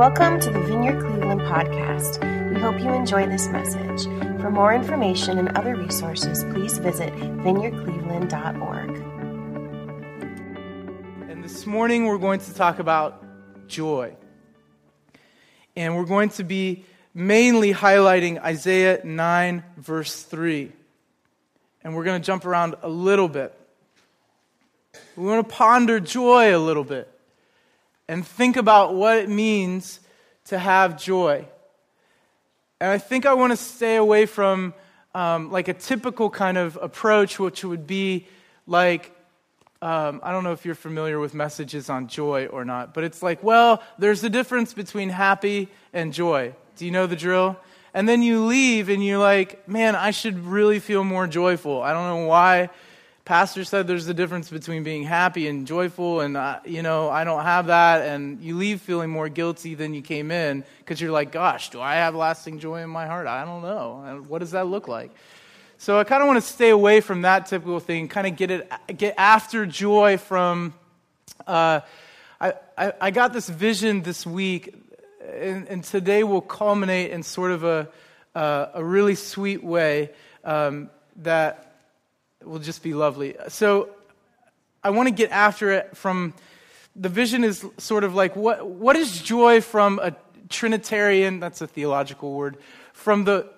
Welcome to the Vineyard Cleveland podcast. We hope you enjoy this message. For more information and other resources, please visit vineyardcleveland.org. And this morning we're going to talk about joy. And we're going to be mainly highlighting Isaiah 9, verse 3. And we're going to jump around a little bit. We want to ponder joy a little bit and think about what it means to have joy. And I think I want to stay away from um, like a typical kind of approach, which would be like, um, I don't know if you're familiar with messages on joy or not, but it's like, well, there's a difference between happy and joy. Do you know the drill? And then you leave and you're like, man, I should really feel more joyful. I don't know why pastor said there's a difference between being happy and joyful and you know i don't have that and you leave feeling more guilty than you came in because you're like gosh do i have lasting joy in my heart? I don't know. And what does that look like? So i kind of want to stay away from that typical thing kind of get it get after joy from uh, I, I, I, got this vision this week and, and, today will culminate in sort of a, uh, a really sweet way um, that will just be lovely. So I want to get after it from the vision is sort of like what, what is joy from a Trinitarian, that's a theological word, from the,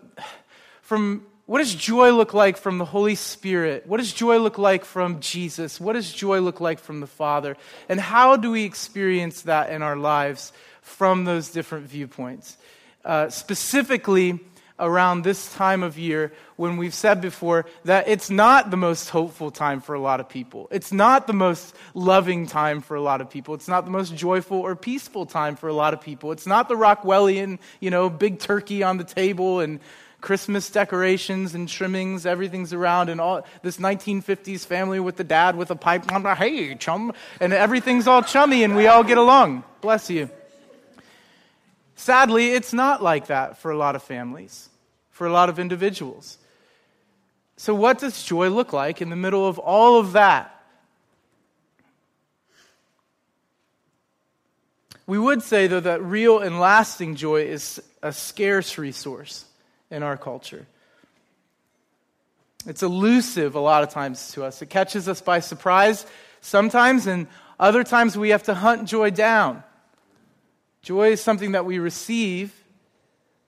from what does joy look like from the Holy Spirit? What does joy look like from Jesus? What does joy look like from the Father? And how do we experience that in our lives from those different viewpoints? Uh, specifically, around this time of year when we've said before that it's not the most hopeful time for a lot of people. It's not the most loving time for a lot of people. It's not the most joyful or peaceful time for a lot of people. It's not the Rockwellian, you know, big turkey on the table and Christmas decorations and trimmings, everything's around, and all this 1950s family with the dad with a pipe. Hey, chum, and everything's all chummy, and we all get along. Bless you. Sadly, it's not like that for a lot of families, for a lot of individuals. So, what does joy look like in the middle of all of that? We would say, though, that real and lasting joy is a scarce resource in our culture. It's elusive a lot of times to us. It catches us by surprise sometimes, and other times we have to hunt joy down. Joy is something that we receive,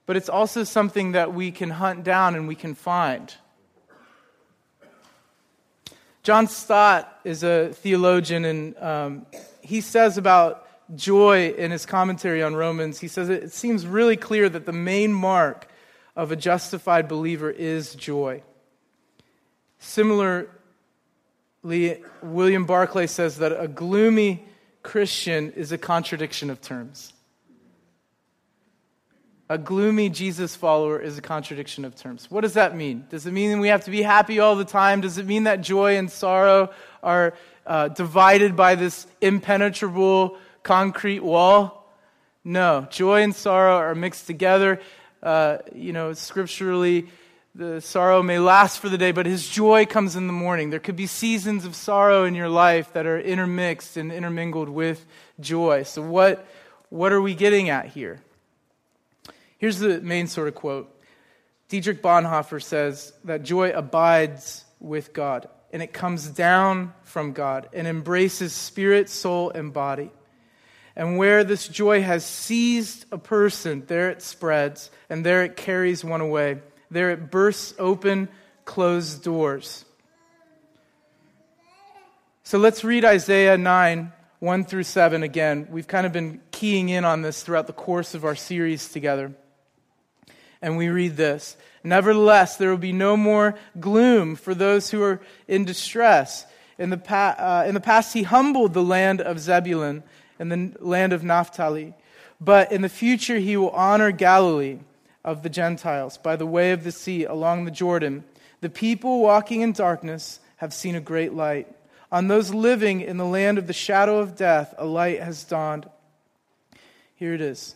but it's also something that we can hunt down and we can find. John Stott is a theologian, and um, he says about joy in his commentary on Romans, he says it seems really clear that the main mark of a justified believer is joy. Similarly, William Barclay says that a gloomy Christian is a contradiction of terms. A gloomy Jesus follower is a contradiction of terms. What does that mean? Does it mean we have to be happy all the time? Does it mean that joy and sorrow are uh, divided by this impenetrable concrete wall? No. Joy and sorrow are mixed together. Uh, you know, scripturally, the sorrow may last for the day, but his joy comes in the morning. There could be seasons of sorrow in your life that are intermixed and intermingled with joy. So, what, what are we getting at here? Here's the main sort of quote Dietrich Bonhoeffer says that joy abides with God, and it comes down from God and embraces spirit, soul, and body. And where this joy has seized a person, there it spreads, and there it carries one away. There it bursts open closed doors. So let's read Isaiah 9, 1 through 7 again. We've kind of been keying in on this throughout the course of our series together and we read this Nevertheless, there will be no more gloom for those who are in distress. In the, pa- uh, in the past, he humbled the land of Zebulun and the land of Naphtali. But in the future, he will honor Galilee of the Gentiles by the way of the sea along the Jordan. The people walking in darkness have seen a great light. On those living in the land of the shadow of death, a light has dawned. Here it is.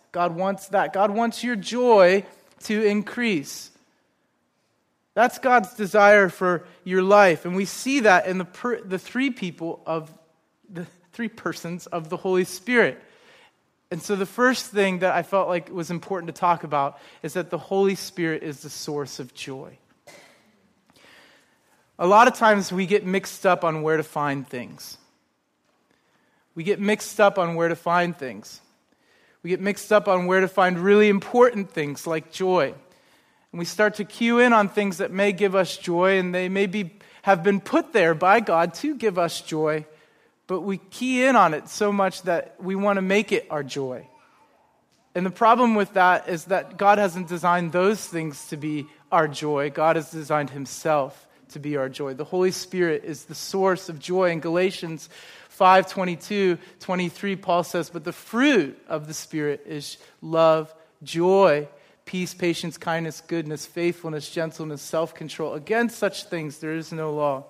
God wants that. God wants your joy to increase. That's God's desire for your life. And we see that in the, per, the three people of the three persons of the Holy Spirit. And so the first thing that I felt like was important to talk about is that the Holy Spirit is the source of joy. A lot of times we get mixed up on where to find things. We get mixed up on where to find things. We get mixed up on where to find really important things like joy. And we start to cue in on things that may give us joy, and they may be, have been put there by God to give us joy, but we key in on it so much that we want to make it our joy. And the problem with that is that God hasn't designed those things to be our joy. God has designed Himself to be our joy. The Holy Spirit is the source of joy. In Galatians 5 22, 23, Paul says, But the fruit of the Spirit is love, joy, peace, patience, kindness, goodness, faithfulness, gentleness, self control. Against such things there is no law.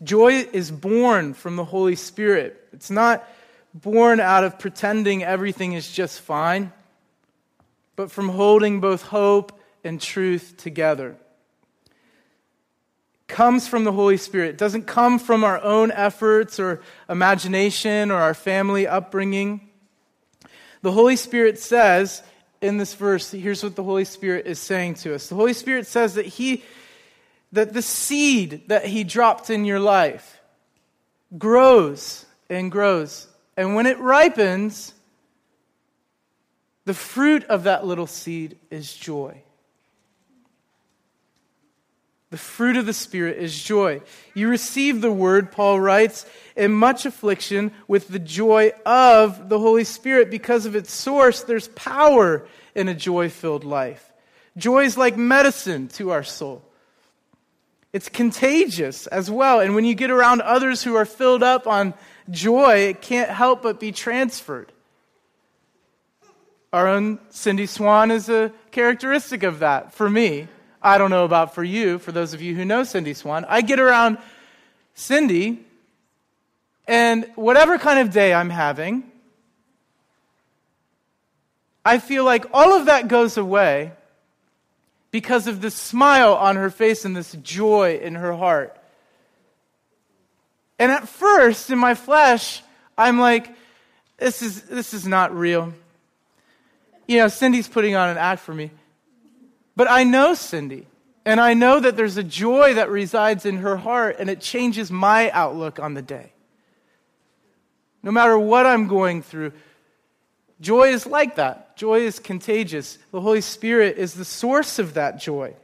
Joy is born from the Holy Spirit. It's not born out of pretending everything is just fine, but from holding both hope and truth together. Comes from the Holy Spirit. It doesn't come from our own efforts or imagination or our family upbringing. The Holy Spirit says in this verse, here's what the Holy Spirit is saying to us. The Holy Spirit says that he that the seed that he dropped in your life grows and grows. And when it ripens, the fruit of that little seed is joy. The fruit of the Spirit is joy. You receive the word, Paul writes, in much affliction with the joy of the Holy Spirit. Because of its source, there's power in a joy filled life. Joy is like medicine to our soul. It's contagious as well. And when you get around others who are filled up on joy, it can't help but be transferred. Our own Cindy Swan is a characteristic of that for me. I don't know about for you, for those of you who know Cindy Swan. I get around Cindy, and whatever kind of day I'm having, I feel like all of that goes away because of this smile on her face and this joy in her heart. And at first, in my flesh, I'm like, this is, this is not real. You know, Cindy's putting on an act for me. But I know Cindy, and I know that there's a joy that resides in her heart, and it changes my outlook on the day. No matter what I'm going through, joy is like that. Joy is contagious. The Holy Spirit is the source of that joy.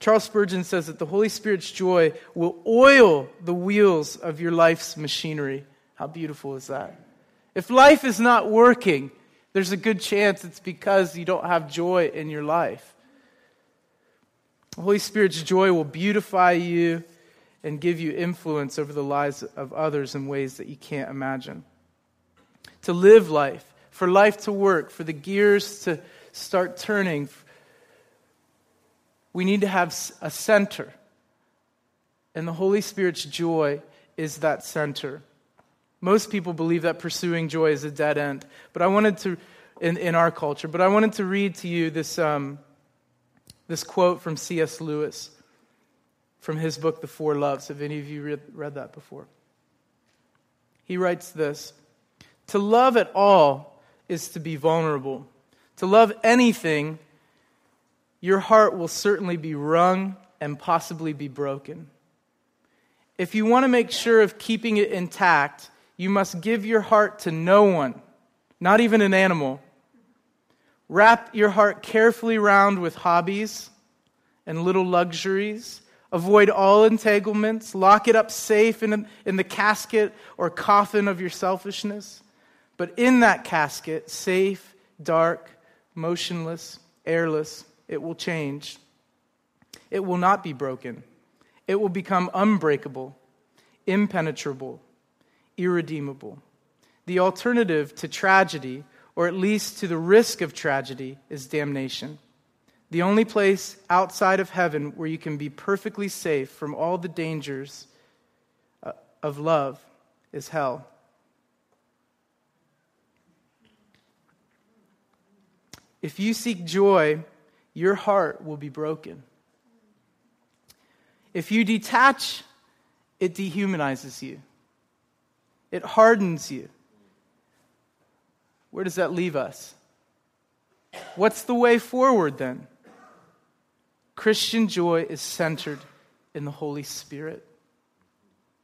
Charles Spurgeon says that the Holy Spirit's joy will oil the wheels of your life's machinery. How beautiful is that? If life is not working, there's a good chance it's because you don't have joy in your life. The Holy Spirit's joy will beautify you and give you influence over the lives of others in ways that you can't imagine. To live life, for life to work, for the gears to start turning, we need to have a center. And the Holy Spirit's joy is that center. Most people believe that pursuing joy is a dead end. But I wanted to, in, in our culture, but I wanted to read to you this, um, this quote from C.S. Lewis from his book, The Four Loves. Have any of you read, read that before? He writes this To love at all is to be vulnerable. To love anything, your heart will certainly be wrung and possibly be broken. If you want to make sure of keeping it intact, you must give your heart to no one, not even an animal. Wrap your heart carefully round with hobbies and little luxuries. Avoid all entanglements. Lock it up safe in, in the casket or coffin of your selfishness. But in that casket, safe, dark, motionless, airless, it will change. It will not be broken. It will become unbreakable, impenetrable, irredeemable. The alternative to tragedy, or at least to the risk of tragedy, is damnation. The only place outside of heaven where you can be perfectly safe from all the dangers uh, of love is hell. If you seek joy, your heart will be broken. If you detach, it dehumanizes you, it hardens you. Where does that leave us? What's the way forward then? Christian joy is centered in the Holy Spirit.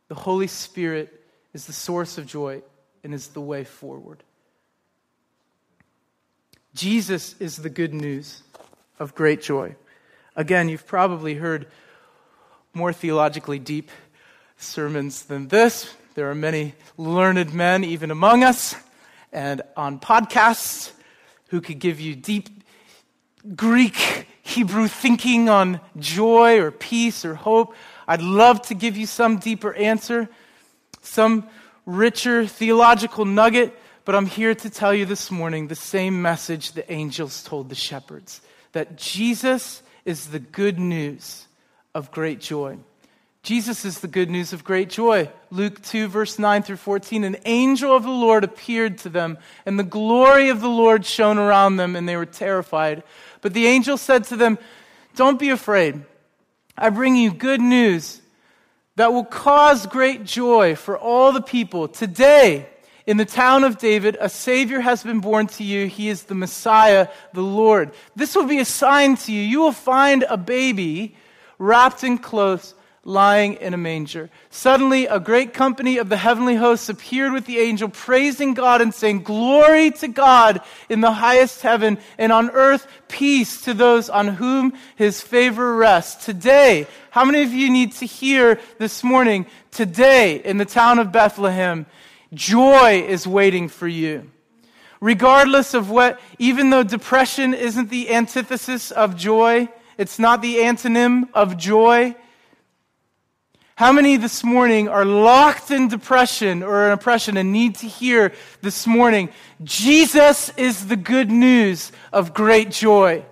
The Holy Spirit is the source of joy and is the way forward. Jesus is the good news of great joy. Again, you've probably heard more theologically deep sermons than this. There are many learned men, even among us, and on podcasts who could give you deep Greek, Hebrew thinking on joy or peace or hope. I'd love to give you some deeper answer, some richer theological nugget. But I'm here to tell you this morning the same message the angels told the shepherds that Jesus is the good news of great joy. Jesus is the good news of great joy. Luke 2, verse 9 through 14. An angel of the Lord appeared to them, and the glory of the Lord shone around them, and they were terrified. But the angel said to them, Don't be afraid. I bring you good news that will cause great joy for all the people. Today, in the town of David, a Savior has been born to you. He is the Messiah, the Lord. This will be a sign to you. You will find a baby wrapped in clothes lying in a manger. Suddenly, a great company of the heavenly hosts appeared with the angel, praising God and saying, Glory to God in the highest heaven, and on earth peace to those on whom his favor rests. Today, how many of you need to hear this morning? Today, in the town of Bethlehem, Joy is waiting for you. Regardless of what, even though depression isn't the antithesis of joy, it's not the antonym of joy. How many this morning are locked in depression or oppression and need to hear this morning, Jesus is the good news of great joy?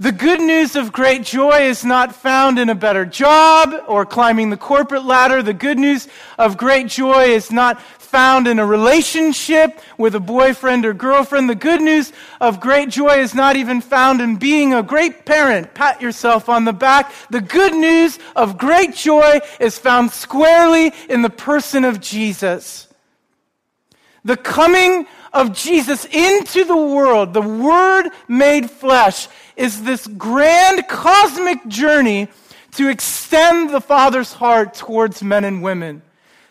The good news of great joy is not found in a better job or climbing the corporate ladder. The good news of great joy is not found in a relationship with a boyfriend or girlfriend. The good news of great joy is not even found in being a great parent. Pat yourself on the back. The good news of great joy is found squarely in the person of Jesus. The coming of Jesus into the world, the Word made flesh, is this grand cosmic journey to extend the Father's heart towards men and women.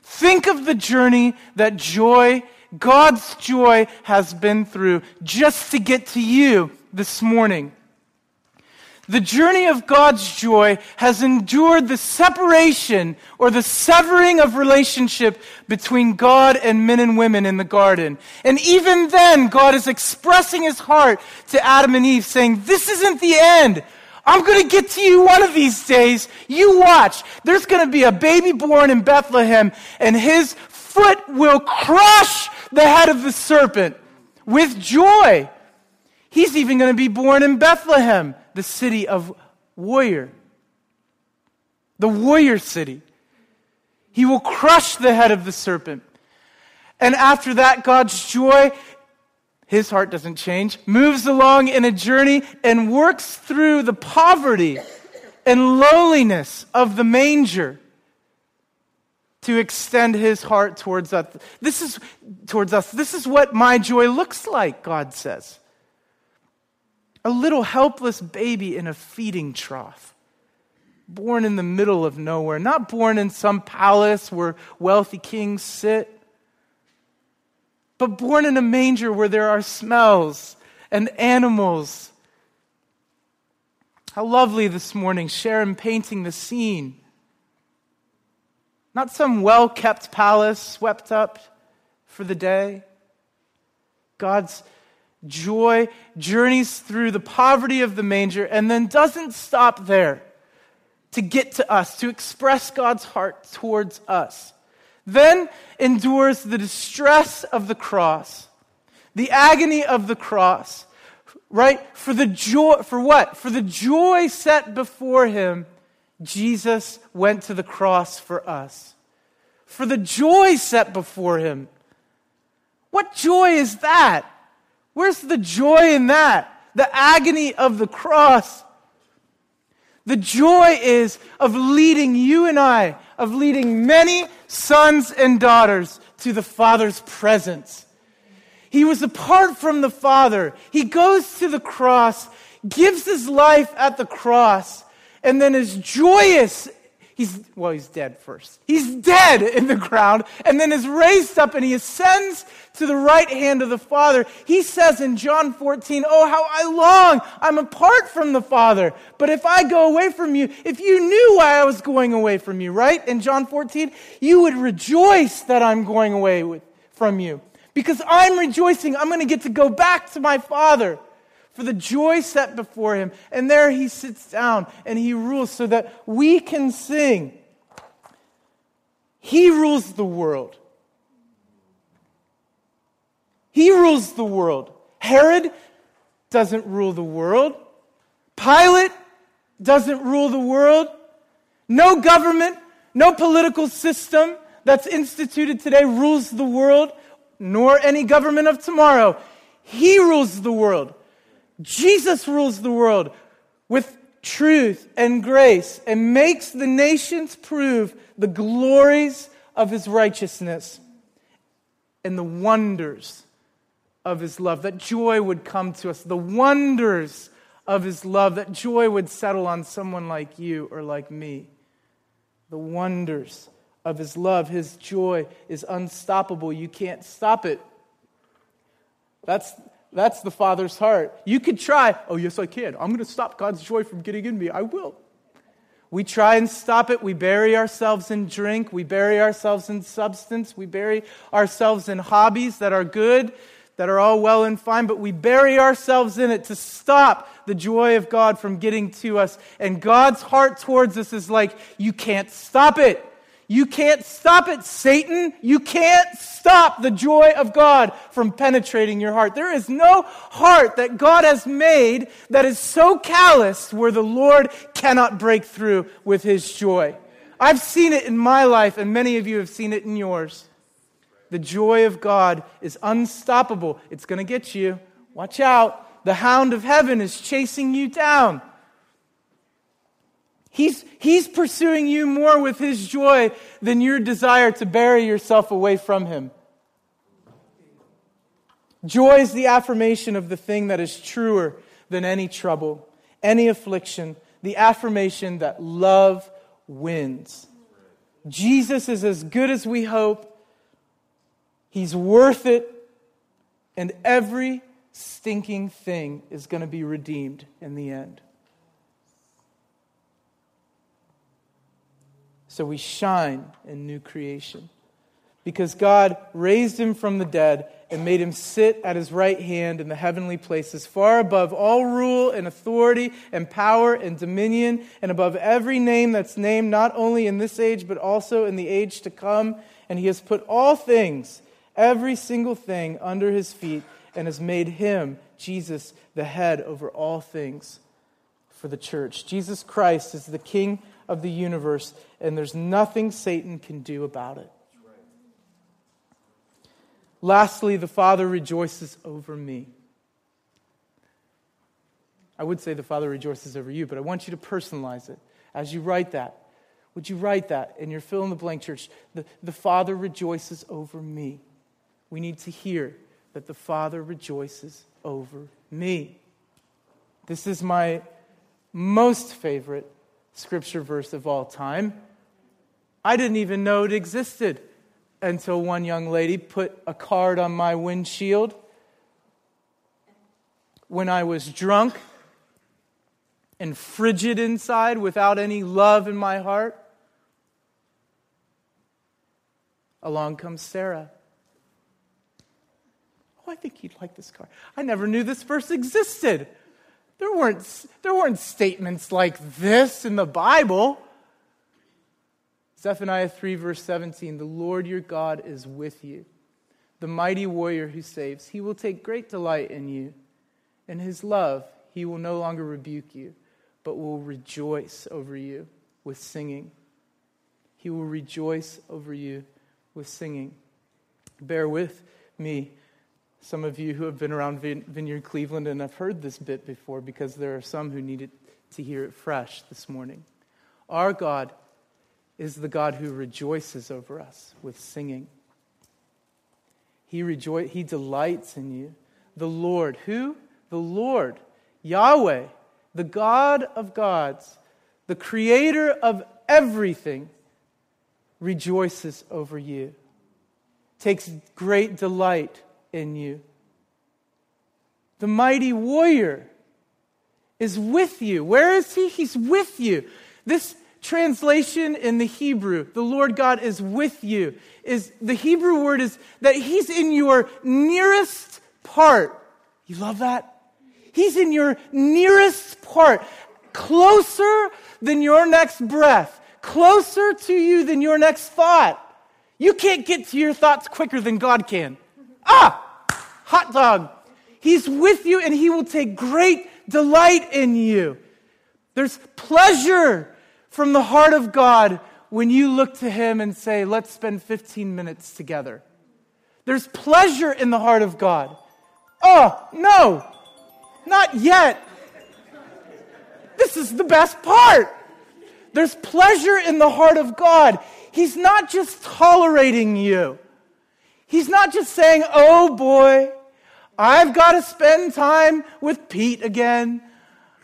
Think of the journey that joy, God's joy, has been through just to get to you this morning. The journey of God's joy has endured the separation or the severing of relationship between God and men and women in the garden. And even then, God is expressing his heart to Adam and Eve, saying, This isn't the end. I'm going to get to you one of these days. You watch. There's going to be a baby born in Bethlehem, and his foot will crush the head of the serpent with joy. He's even going to be born in Bethlehem the city of warrior, the warrior city. He will crush the head of the serpent. And after that, God's joy, his heart doesn't change, moves along in a journey and works through the poverty and lowliness of the manger to extend his heart towards us. This is towards us. This is what my joy looks like, God says. A little helpless baby in a feeding trough, born in the middle of nowhere, not born in some palace where wealthy kings sit, but born in a manger where there are smells and animals. How lovely this morning, Sharon painting the scene. Not some well kept palace swept up for the day. God's joy journeys through the poverty of the manger and then doesn't stop there to get to us, to express God's heart towards us. Then endures the distress of the cross, the agony of the cross, right? For the joy, for what? For the joy set before him, Jesus went to the cross for us. For the joy set before him. What joy is that? Where's the joy in that? The agony of the cross. The joy is of leading you and I, of leading many sons and daughters to the Father's presence. He was apart from the Father. He goes to the cross, gives his life at the cross, and then is joyous He's, well, he's dead first. He's dead in the ground and then is raised up and he ascends to the right hand of the Father. He says in John 14, Oh, how I long. I'm apart from the Father. But if I go away from you, if you knew why I was going away from you, right? In John 14, you would rejoice that I'm going away with, from you. Because I'm rejoicing. I'm going to get to go back to my Father for the joy set before him. And there he sits down and he rules so that we can sing. He rules the world. He rules the world. Herod doesn't rule the world. Pilate doesn't rule the world. No government, no political system that's instituted today rules the world, nor any government of tomorrow. He rules the world. Jesus rules the world with truth and grace and makes the nations prove the glories of his righteousness and the wonders of his love. That joy would come to us, the wonders of his love, that joy would settle on someone like you or like me. The wonders of his love. His joy is unstoppable. You can't stop it. That's, that's the Father's heart. You could try, oh, yes, I can. I'm going to stop God's joy from getting in me. I will. We try and stop it. We bury ourselves in drink. We bury ourselves in substance. We bury ourselves in hobbies that are good, that are all well and fine, but we bury ourselves in it to stop the joy of God from getting to us. And God's heart towards us is like, you can't stop it. You can't stop it, Satan. You can't stop the joy of God from penetrating your heart. There is no heart that God has made that is so callous where the Lord cannot break through with his joy. I've seen it in my life, and many of you have seen it in yours. The joy of God is unstoppable. It's going to get you. Watch out. The hound of heaven is chasing you down. He's, he's pursuing you more with his joy than your desire to bury yourself away from him. Joy is the affirmation of the thing that is truer than any trouble, any affliction, the affirmation that love wins. Jesus is as good as we hope. He's worth it. And every stinking thing is going to be redeemed in the end. So we shine in new creation. Because God raised him from the dead and made him sit at his right hand in the heavenly places, far above all rule and authority and power and dominion, and above every name that's named, not only in this age, but also in the age to come. And he has put all things, every single thing, under his feet, and has made him, Jesus, the head over all things for the church. Jesus Christ is the King of the universe, and there's nothing Satan can do about it. Lastly, the Father rejoices over me. I would say the Father rejoices over you, but I want you to personalize it. As you write that, would you write that in your fill in the blank church? The, the Father rejoices over me. We need to hear that the Father rejoices over me. This is my most favorite scripture verse of all time. I didn't even know it existed until one young lady put a card on my windshield when I was drunk and frigid inside without any love in my heart. Along comes Sarah. Oh, I think you'd like this card. I never knew this verse existed. There weren't, there weren't statements like this in the Bible. Zephaniah 3, verse 17 The Lord your God is with you, the mighty warrior who saves. He will take great delight in you. In his love, he will no longer rebuke you, but will rejoice over you with singing. He will rejoice over you with singing. Bear with me some of you who have been around Vineyard Cleveland and have heard this bit before because there are some who needed to hear it fresh this morning. Our God is the God who rejoices over us with singing. He, rejo- he delights in you. The Lord, who? The Lord, Yahweh, the God of gods, the creator of everything, rejoices over you, takes great delight in you. The mighty warrior is with you. Where is he? He's with you. This translation in the Hebrew, the Lord God is with you, is the Hebrew word is that he's in your nearest part. You love that? He's in your nearest part, closer than your next breath, closer to you than your next thought. You can't get to your thoughts quicker than God can. Ah, hot dog. He's with you and he will take great delight in you. There's pleasure from the heart of God when you look to him and say, Let's spend 15 minutes together. There's pleasure in the heart of God. Oh, no, not yet. This is the best part. There's pleasure in the heart of God. He's not just tolerating you. He's not just saying, oh boy, I've got to spend time with Pete again.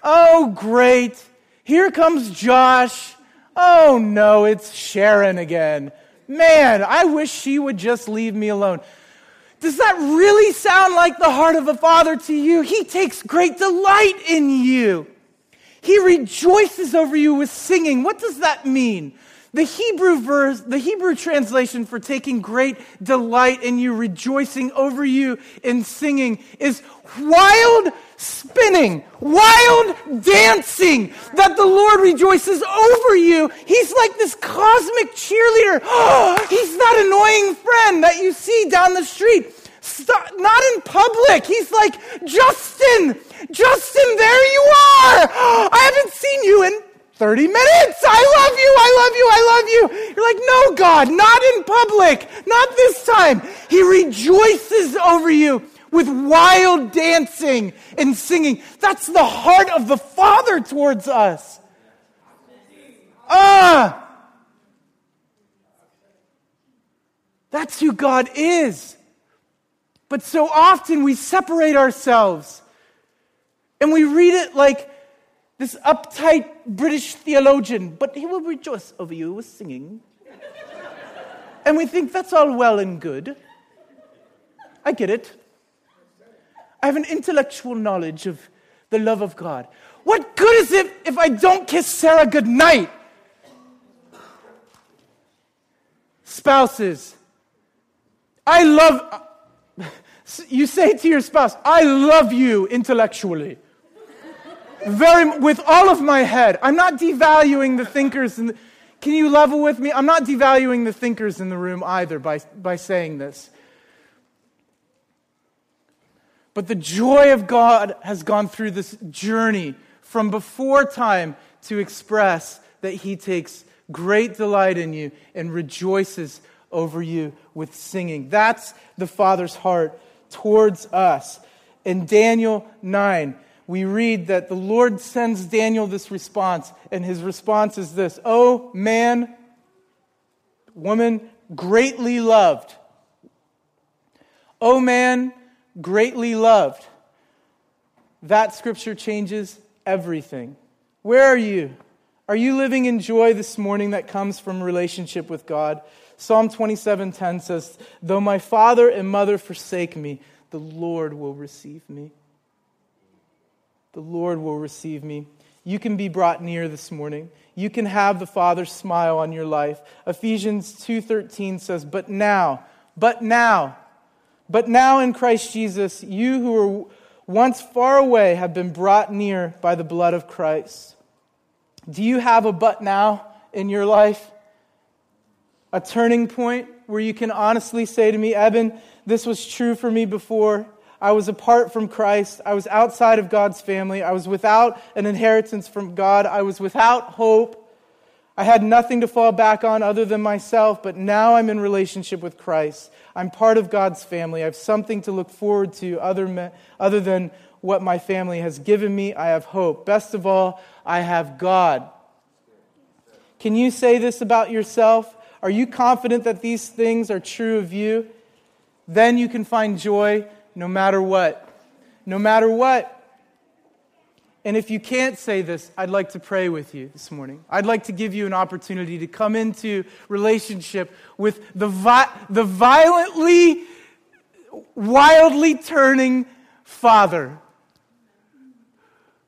Oh, great. Here comes Josh. Oh no, it's Sharon again. Man, I wish she would just leave me alone. Does that really sound like the heart of a father to you? He takes great delight in you. He rejoices over you with singing. What does that mean? The Hebrew verse, the Hebrew translation for taking great delight in you, rejoicing over you in singing is wild spinning, wild dancing that the Lord rejoices over you. He's like this cosmic cheerleader. Oh, he's that annoying friend that you see down the street. Stop, not in public. He's like, Justin, Justin, there you are. Oh, I haven't seen you in 30 minutes. I love you. I love you. I love you. You're like, no, God, not in public. Not this time. He rejoices over you with wild dancing and singing. That's the heart of the Father towards us. Ah! That's who God is. But so often we separate ourselves and we read it like this uptight British theologian, but he will rejoice over you with singing. and we think that's all well and good. I get it. I have an intellectual knowledge of the love of God. What good is it if I don't kiss Sarah goodnight? Spouses, I love, you say to your spouse, I love you intellectually very, with all of my head. I'm not devaluing the thinkers. In the, can you level with me? I'm not devaluing the thinkers in the room either by, by saying this. But the joy of God has gone through this journey from before time to express that He takes great delight in you and rejoices over you with singing. That's the Father's heart towards us. In Daniel 9, we read that the Lord sends Daniel this response, and his response is this Oh, man, woman, greatly loved. Oh, man, greatly loved. that scripture changes everything. Where are you? Are you living in joy this morning that comes from relationship with God? Psalm 27:10 says, "Though my father and mother forsake me, the Lord will receive me." The Lord will receive me. You can be brought near this morning. You can have the Father's smile on your life. Ephesians 2:13 says, "But now, but now, but now in Christ Jesus, you who were once far away have been brought near by the blood of Christ." Do you have a but now in your life? A turning point where you can honestly say to me, Eben, this was true for me before. I was apart from Christ. I was outside of God's family. I was without an inheritance from God. I was without hope. I had nothing to fall back on other than myself, but now I'm in relationship with Christ. I'm part of God's family. I have something to look forward to other, other than what my family has given me. I have hope. Best of all, I have God. Can you say this about yourself? Are you confident that these things are true of you? Then you can find joy no matter what. No matter what. And if you can't say this, I'd like to pray with you this morning. I'd like to give you an opportunity to come into relationship with the, vi- the violently, wildly turning Father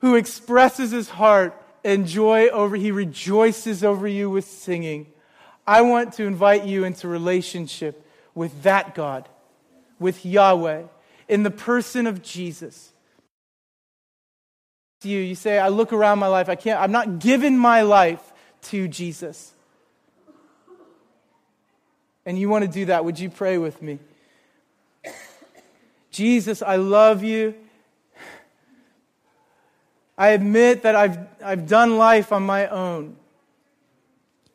who expresses his heart and joy over, he rejoices over you with singing. I want to invite you into relationship with that God, with Yahweh, in the person of Jesus. You, you say, I look around my life, I can't, I'm not giving my life to Jesus. And you want to do that, would you pray with me? Jesus, I love you. I admit that I've, I've done life on my own,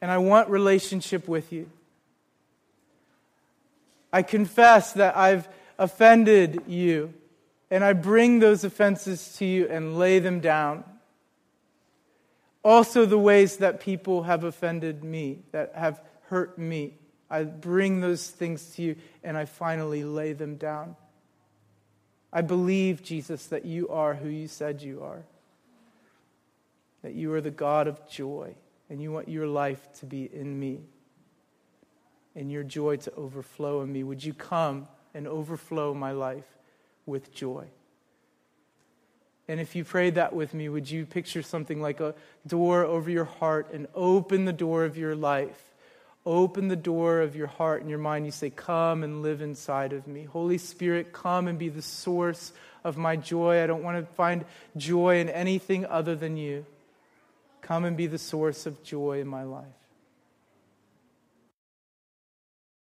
and I want relationship with you. I confess that I've offended you, and I bring those offenses to you and lay them down. Also, the ways that people have offended me, that have hurt me, I bring those things to you and I finally lay them down. I believe, Jesus, that you are who you said you are that you are the God of joy and you want your life to be in me and your joy to overflow in me. Would you come and overflow my life with joy? And if you prayed that with me, would you picture something like a door over your heart and open the door of your life? Open the door of your heart and your mind. You say, Come and live inside of me. Holy Spirit, come and be the source of my joy. I don't want to find joy in anything other than you. Come and be the source of joy in my life.